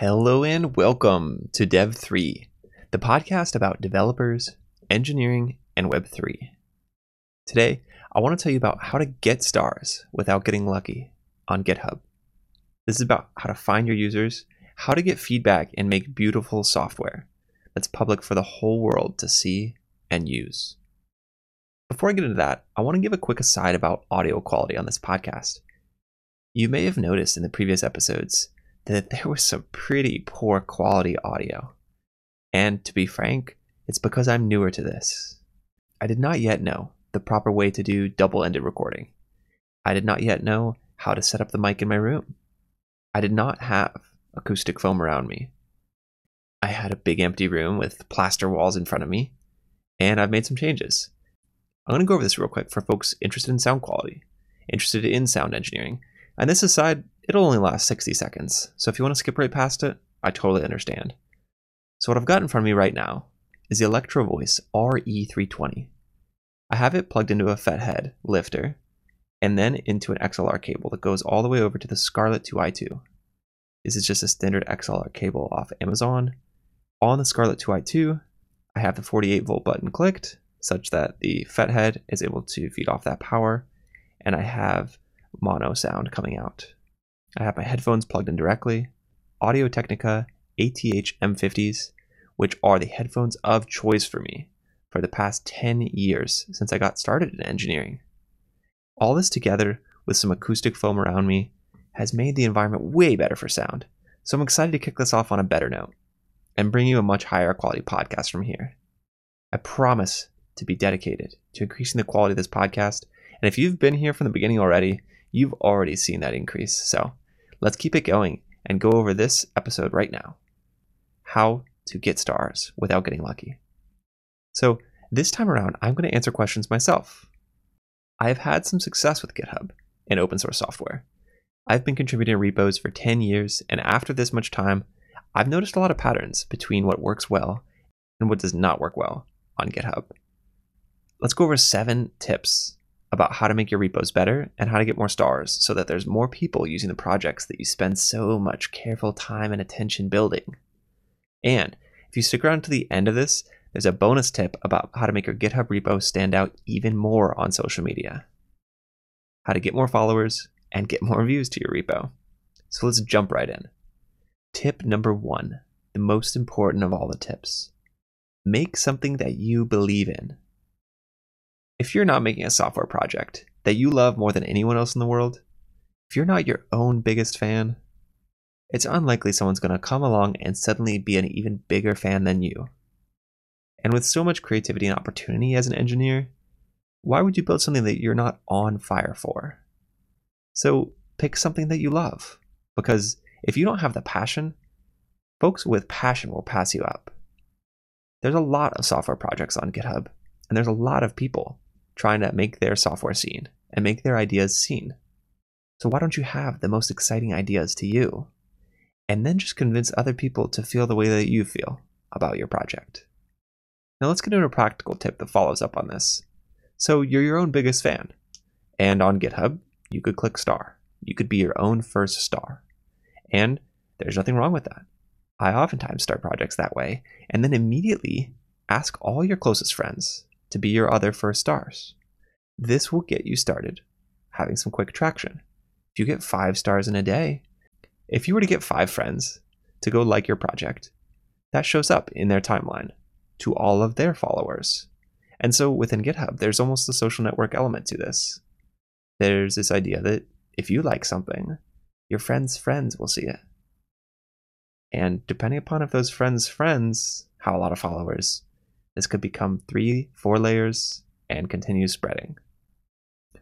Hello and welcome to Dev3, the podcast about developers, engineering, and Web3. Today, I want to tell you about how to get stars without getting lucky on GitHub. This is about how to find your users, how to get feedback, and make beautiful software that's public for the whole world to see and use. Before I get into that, I want to give a quick aside about audio quality on this podcast. You may have noticed in the previous episodes that there was some pretty poor quality audio. And to be frank, it's because I'm newer to this. I did not yet know the proper way to do double ended recording. I did not yet know how to set up the mic in my room. I did not have acoustic foam around me. I had a big empty room with plaster walls in front of me, and I've made some changes. I'm going to go over this real quick for folks interested in sound quality, interested in sound engineering. And this aside, it'll only last 60 seconds. So if you want to skip right past it, I totally understand. So what I've got in front of me right now is the Electro Voice RE320. I have it plugged into a FetHead lifter and then into an XLR cable that goes all the way over to the Scarlett 2i2. This is just a standard XLR cable off Amazon. On the Scarlett 2i2, I have the 48 volt button clicked such that the FetHead is able to feed off that power and I have mono sound coming out. I have my headphones plugged in directly, Audio Technica ATH M50s, which are the headphones of choice for me for the past 10 years since I got started in engineering. All this together with some acoustic foam around me has made the environment way better for sound. So I'm excited to kick this off on a better note and bring you a much higher quality podcast from here. I promise to be dedicated to increasing the quality of this podcast. And if you've been here from the beginning already, you've already seen that increase. So Let's keep it going and go over this episode right now how to get stars without getting lucky. So, this time around, I'm going to answer questions myself. I have had some success with GitHub and open source software. I've been contributing repos for 10 years, and after this much time, I've noticed a lot of patterns between what works well and what does not work well on GitHub. Let's go over seven tips about how to make your repos better and how to get more stars so that there's more people using the projects that you spend so much careful time and attention building. And if you stick around to the end of this, there's a bonus tip about how to make your GitHub repo stand out even more on social media. How to get more followers and get more views to your repo. So let's jump right in. Tip number one, the most important of all the tips make something that you believe in. If you're not making a software project that you love more than anyone else in the world, if you're not your own biggest fan, it's unlikely someone's going to come along and suddenly be an even bigger fan than you. And with so much creativity and opportunity as an engineer, why would you build something that you're not on fire for? So pick something that you love, because if you don't have the passion, folks with passion will pass you up. There's a lot of software projects on GitHub, and there's a lot of people trying to make their software seen and make their ideas seen. So why don't you have the most exciting ideas to you? And then just convince other people to feel the way that you feel about your project. Now let's get into a practical tip that follows up on this. So you're your own biggest fan. And on GitHub, you could click star. You could be your own first star. And there's nothing wrong with that. I oftentimes start projects that way and then immediately ask all your closest friends to be your other first stars. This will get you started having some quick traction. If you get five stars in a day, if you were to get five friends to go like your project, that shows up in their timeline to all of their followers. And so within GitHub, there's almost a social network element to this. There's this idea that if you like something, your friends' friends will see it. And depending upon if those friends' friends have a lot of followers, this could become three, four layers and continue spreading.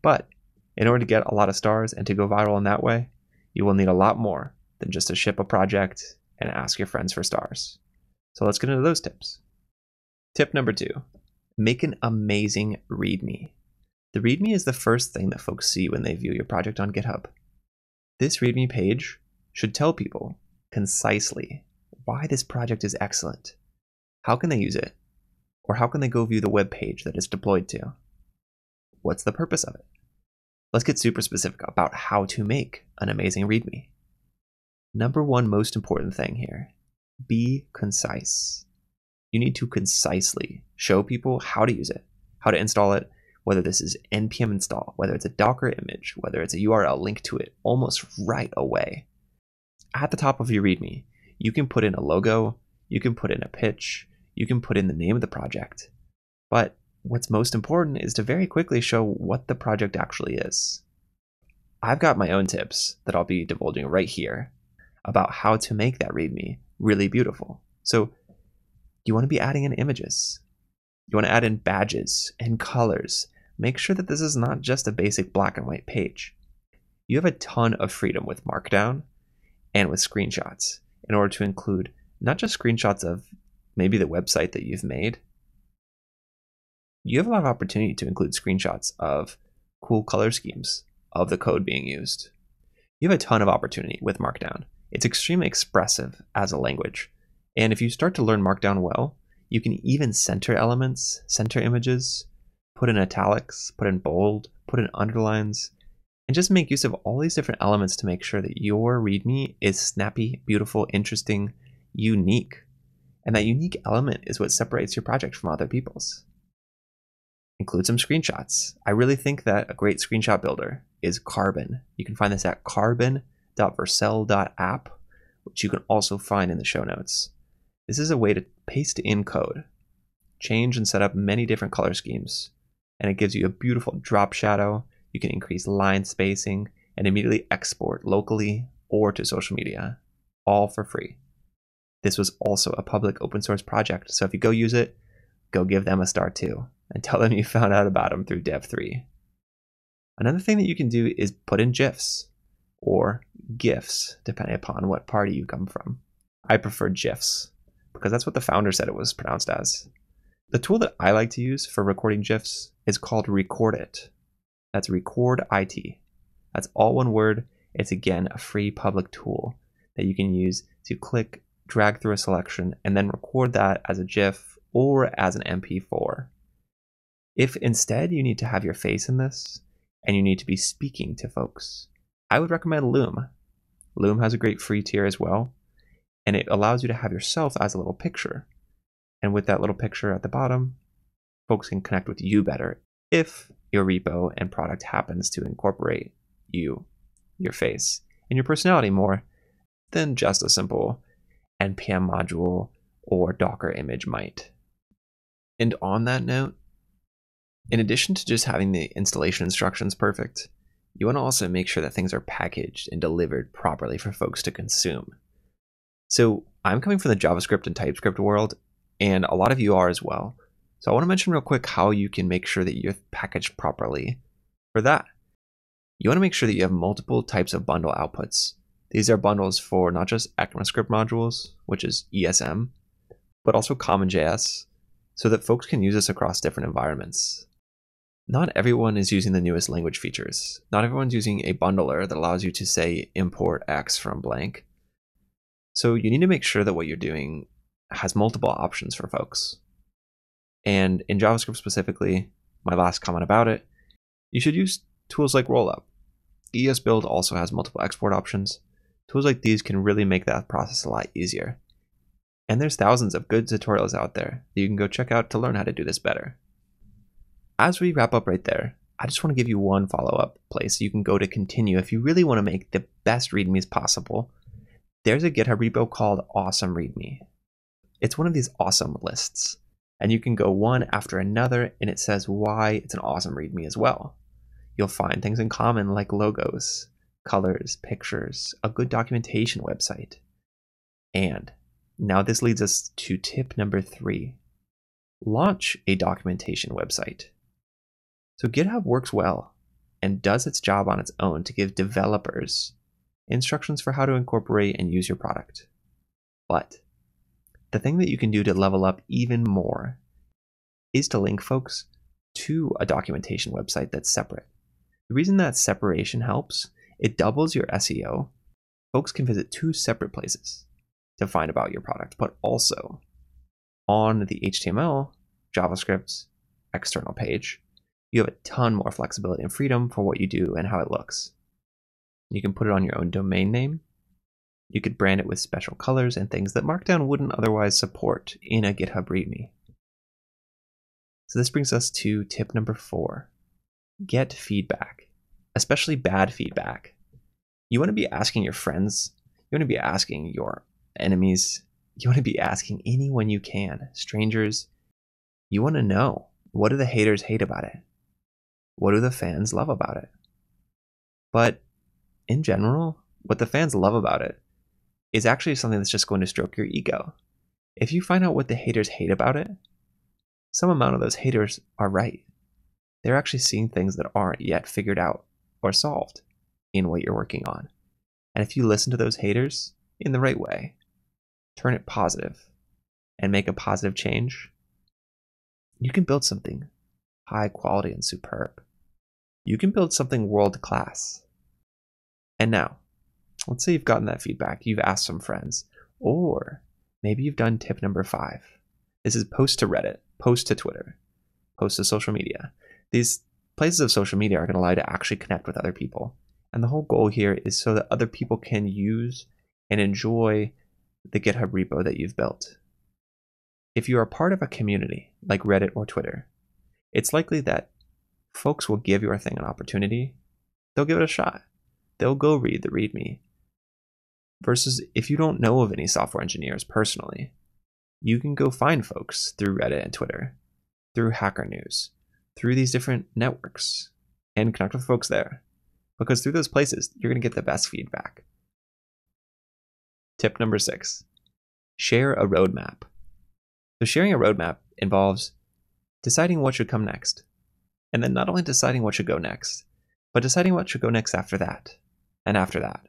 But in order to get a lot of stars and to go viral in that way, you will need a lot more than just to ship a project and ask your friends for stars. So let's get into those tips. Tip number two make an amazing README. The README is the first thing that folks see when they view your project on GitHub. This README page should tell people concisely why this project is excellent, how can they use it, or how can they go view the web page that it's deployed to? What's the purpose of it? Let's get super specific about how to make an amazing README. Number one most important thing here be concise. You need to concisely show people how to use it, how to install it, whether this is npm install, whether it's a Docker image, whether it's a URL link to it almost right away. At the top of your README, you can put in a logo, you can put in a pitch, you can put in the name of the project. But what's most important is to very quickly show what the project actually is. I've got my own tips that I'll be divulging right here about how to make that README really beautiful. So, you want to be adding in images. You want to add in badges and colors. Make sure that this is not just a basic black and white page. You have a ton of freedom with Markdown and with screenshots in order to include not just screenshots of maybe the website that you've made. You have a lot of opportunity to include screenshots of cool color schemes of the code being used. You have a ton of opportunity with Markdown. It's extremely expressive as a language. And if you start to learn Markdown well, you can even center elements, center images, put in italics, put in bold, put in underlines, and just make use of all these different elements to make sure that your README is snappy, beautiful, interesting, unique. And that unique element is what separates your project from other people's. Include some screenshots. I really think that a great screenshot builder is Carbon. You can find this at carbon.vercel.app, which you can also find in the show notes. This is a way to paste in code, change and set up many different color schemes, and it gives you a beautiful drop shadow. You can increase line spacing and immediately export locally or to social media, all for free. This was also a public open source project, so if you go use it, go give them a star too, and tell them you found out about them through Dev3. Another thing that you can do is put in GIFs or GIFs, depending upon what party you come from. I prefer GIFs because that's what the founder said it was pronounced as. The tool that I like to use for recording GIFs is called Record It. That's Record IT. That's all one word. It's again a free public tool that you can use to click, drag through a selection, and then record that as a GIF or as an MP4. If instead you need to have your face in this and you need to be speaking to folks, I would recommend Loom. Loom has a great free tier as well, and it allows you to have yourself as a little picture. And with that little picture at the bottom, folks can connect with you better if your repo and product happens to incorporate you, your face, and your personality more than just a simple npm module or Docker image might. And on that note, in addition to just having the installation instructions perfect, you want to also make sure that things are packaged and delivered properly for folks to consume. So I'm coming from the JavaScript and TypeScript world, and a lot of you are as well. So I want to mention real quick how you can make sure that you're packaged properly. For that, you want to make sure that you have multiple types of bundle outputs. These are bundles for not just ECMAScript modules, which is ESM, but also CommonJS, so that folks can use this across different environments. Not everyone is using the newest language features. Not everyone's using a bundler that allows you to say import X from blank. So you need to make sure that what you're doing has multiple options for folks. And in JavaScript specifically, my last comment about it, you should use tools like Rollup. ESBuild also has multiple export options. Tools like these can really make that process a lot easier. And there's thousands of good tutorials out there that you can go check out to learn how to do this better. As we wrap up right there, I just want to give you one follow up place you can go to continue if you really want to make the best READMEs possible there's a GitHub repo called Awesome README. It's one of these awesome lists, and you can go one after another, and it says why it's an awesome README as well. You'll find things in common like logos, colors, pictures, a good documentation website. And now this leads us to tip number three launch a documentation website. So GitHub works well and does its job on its own to give developers instructions for how to incorporate and use your product. But the thing that you can do to level up even more is to link folks to a documentation website that's separate. The reason that separation helps, it doubles your SEO. Folks can visit two separate places to find about your product, but also on the HTML, JavaScript, external page, you have a ton more flexibility and freedom for what you do and how it looks. You can put it on your own domain name. You could brand it with special colors and things that Markdown wouldn't otherwise support in a GitHub README. So this brings us to tip number four get feedback, especially bad feedback. You want to be asking your friends, you want to be asking your enemies, you want to be asking anyone you can, strangers. You want to know what do the haters hate about it? What do the fans love about it? But in general, what the fans love about it is actually something that's just going to stroke your ego. If you find out what the haters hate about it, some amount of those haters are right. They're actually seeing things that aren't yet figured out or solved in what you're working on. And if you listen to those haters in the right way, turn it positive, and make a positive change, you can build something high quality and superb. You can build something world class. And now, let's say you've gotten that feedback, you've asked some friends, or maybe you've done tip number five. This is post to Reddit, post to Twitter, post to social media. These places of social media are going to allow you to actually connect with other people. And the whole goal here is so that other people can use and enjoy the GitHub repo that you've built. If you are part of a community like Reddit or Twitter, it's likely that folks will give your thing an opportunity. They'll give it a shot. They'll go read the README. Versus if you don't know of any software engineers personally, you can go find folks through Reddit and Twitter, through Hacker News, through these different networks, and connect with folks there. Because through those places, you're going to get the best feedback. Tip number six share a roadmap. So, sharing a roadmap involves deciding what should come next, and then not only deciding what should go next, but deciding what should go next after that, and after that.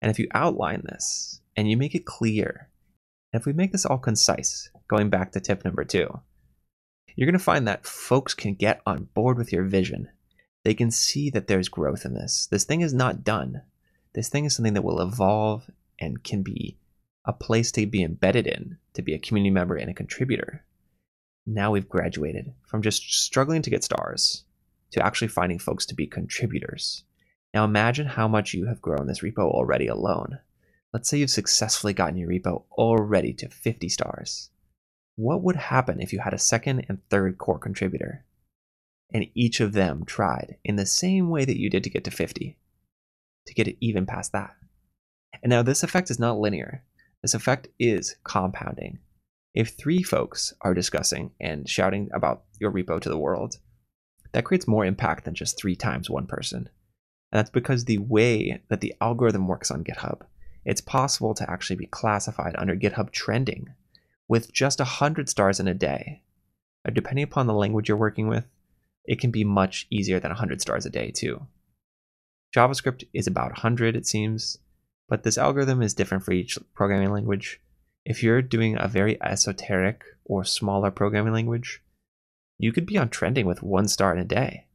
And if you outline this and you make it clear, and if we make this all concise, going back to tip number two, you're going to find that folks can get on board with your vision. They can see that there's growth in this. This thing is not done. This thing is something that will evolve and can be a place to be embedded in, to be a community member and a contributor. Now we've graduated from just struggling to get stars to actually finding folks to be contributors. Now imagine how much you have grown this repo already alone. Let's say you've successfully gotten your repo already to 50 stars. What would happen if you had a second and third core contributor? And each of them tried in the same way that you did to get to 50, to get it even past that. And now this effect is not linear. This effect is compounding. If three folks are discussing and shouting about your repo to the world, that creates more impact than just three times one person. And that's because the way that the algorithm works on GitHub, it's possible to actually be classified under GitHub trending with just 100 stars in a day. Uh, depending upon the language you're working with, it can be much easier than 100 stars a day, too. JavaScript is about 100, it seems, but this algorithm is different for each programming language. If you're doing a very esoteric or smaller programming language, you could be on trending with one star in a day.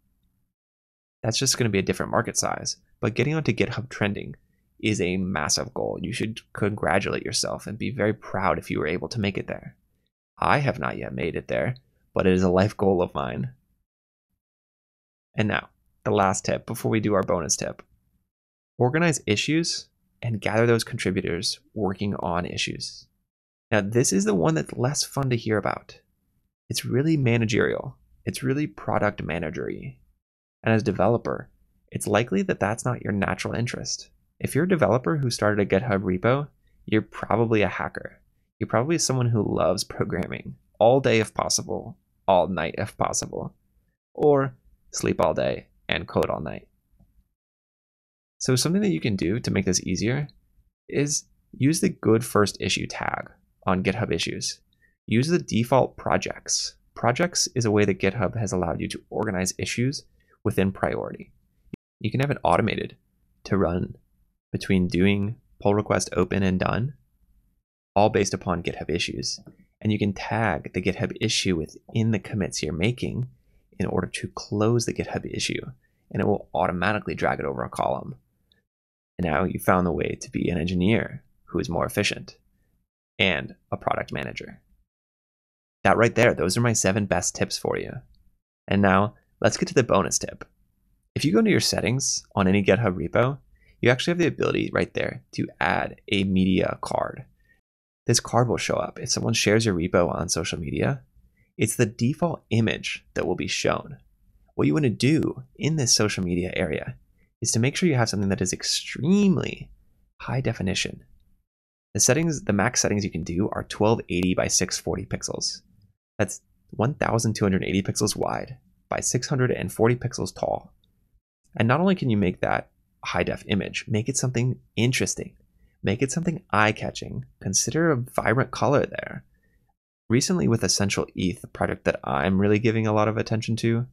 That's just going to be a different market size. But getting onto GitHub trending is a massive goal. You should congratulate yourself and be very proud if you were able to make it there. I have not yet made it there, but it is a life goal of mine. And now, the last tip before we do our bonus tip organize issues and gather those contributors working on issues. Now, this is the one that's less fun to hear about. It's really managerial, it's really product managery. And as a developer, it's likely that that's not your natural interest. If you're a developer who started a GitHub repo, you're probably a hacker. You're probably someone who loves programming all day if possible, all night if possible, or sleep all day and code all night. So, something that you can do to make this easier is use the good first issue tag on GitHub issues. Use the default projects. Projects is a way that GitHub has allowed you to organize issues within priority. You can have it automated to run between doing pull request open and done, all based upon GitHub issues. And you can tag the GitHub issue within the commits you're making in order to close the GitHub issue, and it will automatically drag it over a column. And now you found the way to be an engineer who is more efficient and a product manager. That right there, those are my seven best tips for you. And now let's get to the bonus tip. If you go into your settings on any GitHub repo, you actually have the ability right there to add a media card. This card will show up if someone shares your repo on social media. It's the default image that will be shown. What you want to do in this social media area is to make sure you have something that is extremely high definition. The settings, the max settings you can do are 1280 by 640 pixels. That's 1280 pixels wide by 640 pixels tall. And not only can you make that high def image, make it something interesting, make it something eye catching, consider a vibrant color there. Recently, with Essential ETH, project that I'm really giving a lot of attention to,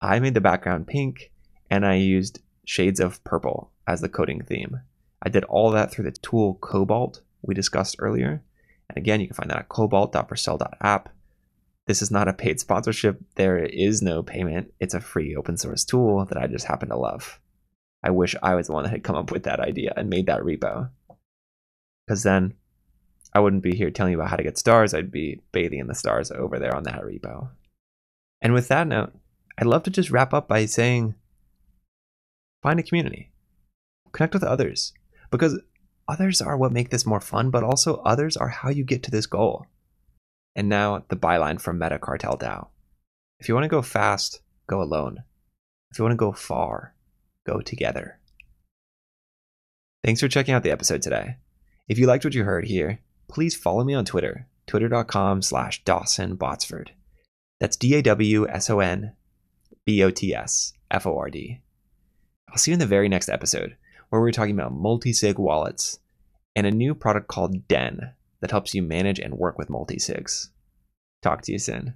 I made the background pink and I used shades of purple as the coding theme. I did all that through the tool Cobalt we discussed earlier. And again, you can find that at cobalt.vercel.app. This is not a paid sponsorship. There is no payment. It's a free open source tool that I just happen to love. I wish I was the one that had come up with that idea and made that repo. Because then I wouldn't be here telling you about how to get stars. I'd be bathing in the stars over there on that repo. And with that note, I'd love to just wrap up by saying find a community, connect with others, because others are what make this more fun, but also others are how you get to this goal. And now the byline from MetaCartel DAO. If you want to go fast, go alone. If you want to go far, go together. Thanks for checking out the episode today. If you liked what you heard here, please follow me on Twitter, twitter.com slash Dawson Botsford. That's D-A-W-S-O-N B-O-T-S F-O-R-D. I'll see you in the very next episode, where we're talking about multi-sig wallets and a new product called Den that helps you manage and work with multi-sigs. Talk to you soon.